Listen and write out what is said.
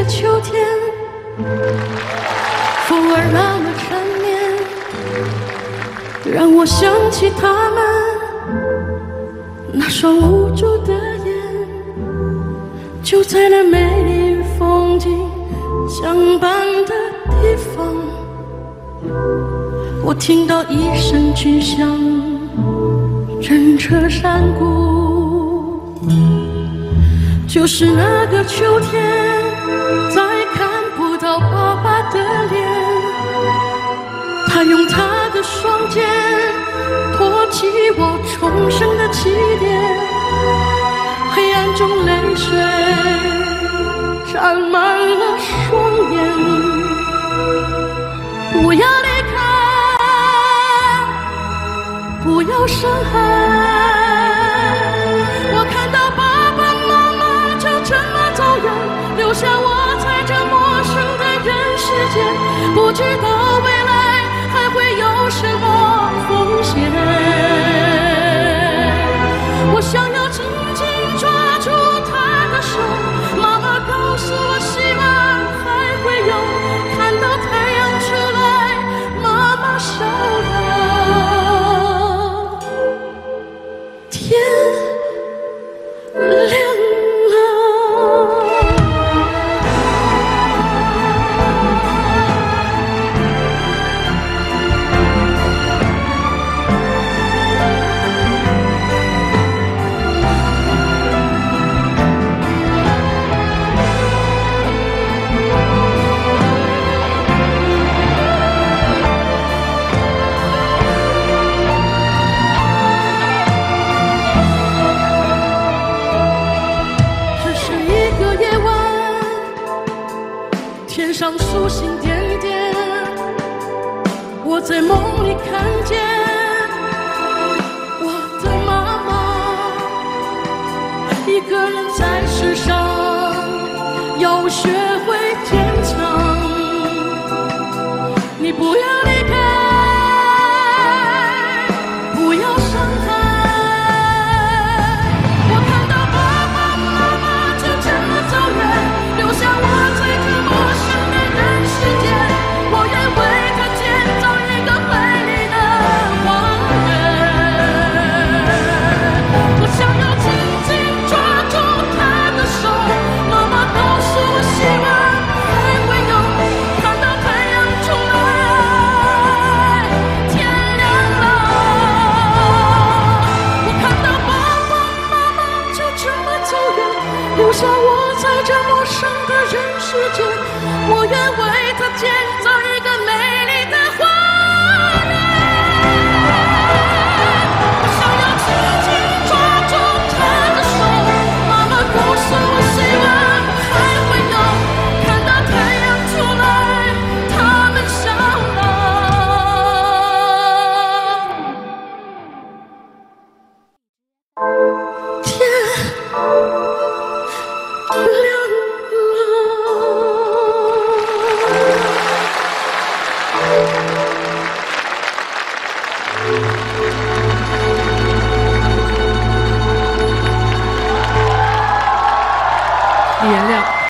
的秋天，风儿那么缠绵，让我想起他们那双无助的眼。就在那美丽风景相伴的地方，我听到一声巨响，震彻山谷。就是那个秋天，再看不到爸爸的脸，他用他的双肩托起我重生的起点，黑暗中泪水沾满了双眼，不要离开，不要伤害。我知道上繁星点点，我在梦里看见我的妈妈，一个人在世上要学会坚强。你不要离开，留